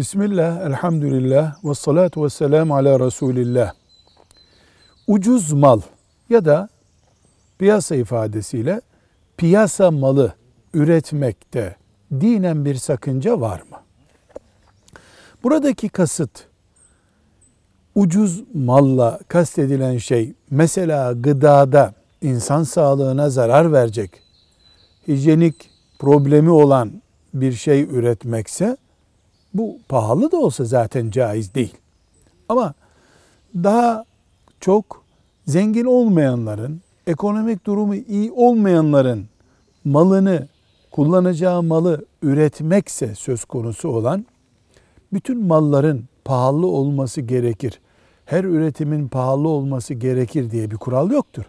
Bismillah, elhamdülillah, ve salatu ve selamu ala Resulillah. Ucuz mal ya da piyasa ifadesiyle piyasa malı üretmekte dinen bir sakınca var mı? Buradaki kasıt ucuz malla kastedilen şey mesela gıdada insan sağlığına zarar verecek, hijyenik problemi olan bir şey üretmekse bu pahalı da olsa zaten caiz değil. Ama daha çok zengin olmayanların, ekonomik durumu iyi olmayanların malını, kullanacağı malı üretmekse söz konusu olan bütün malların pahalı olması gerekir. Her üretimin pahalı olması gerekir diye bir kural yoktur.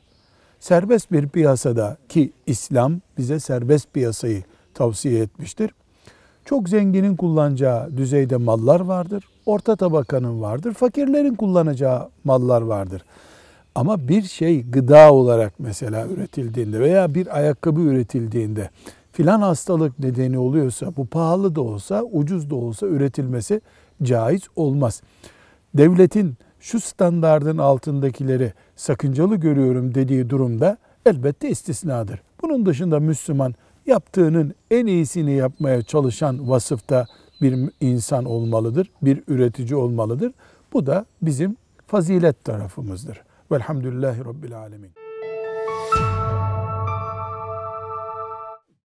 Serbest bir piyasada ki İslam bize serbest piyasayı tavsiye etmiştir. Çok zenginin kullanacağı düzeyde mallar vardır. Orta tabakanın vardır. Fakirlerin kullanacağı mallar vardır. Ama bir şey gıda olarak mesela üretildiğinde veya bir ayakkabı üretildiğinde filan hastalık nedeni oluyorsa bu pahalı da olsa ucuz da olsa üretilmesi caiz olmaz. Devletin şu standardın altındakileri sakıncalı görüyorum dediği durumda elbette istisnadır. Bunun dışında Müslüman yaptığının en iyisini yapmaya çalışan vasıfta bir insan olmalıdır, bir üretici olmalıdır. Bu da bizim fazilet tarafımızdır. Velhamdülillahi Rabbil Alemin.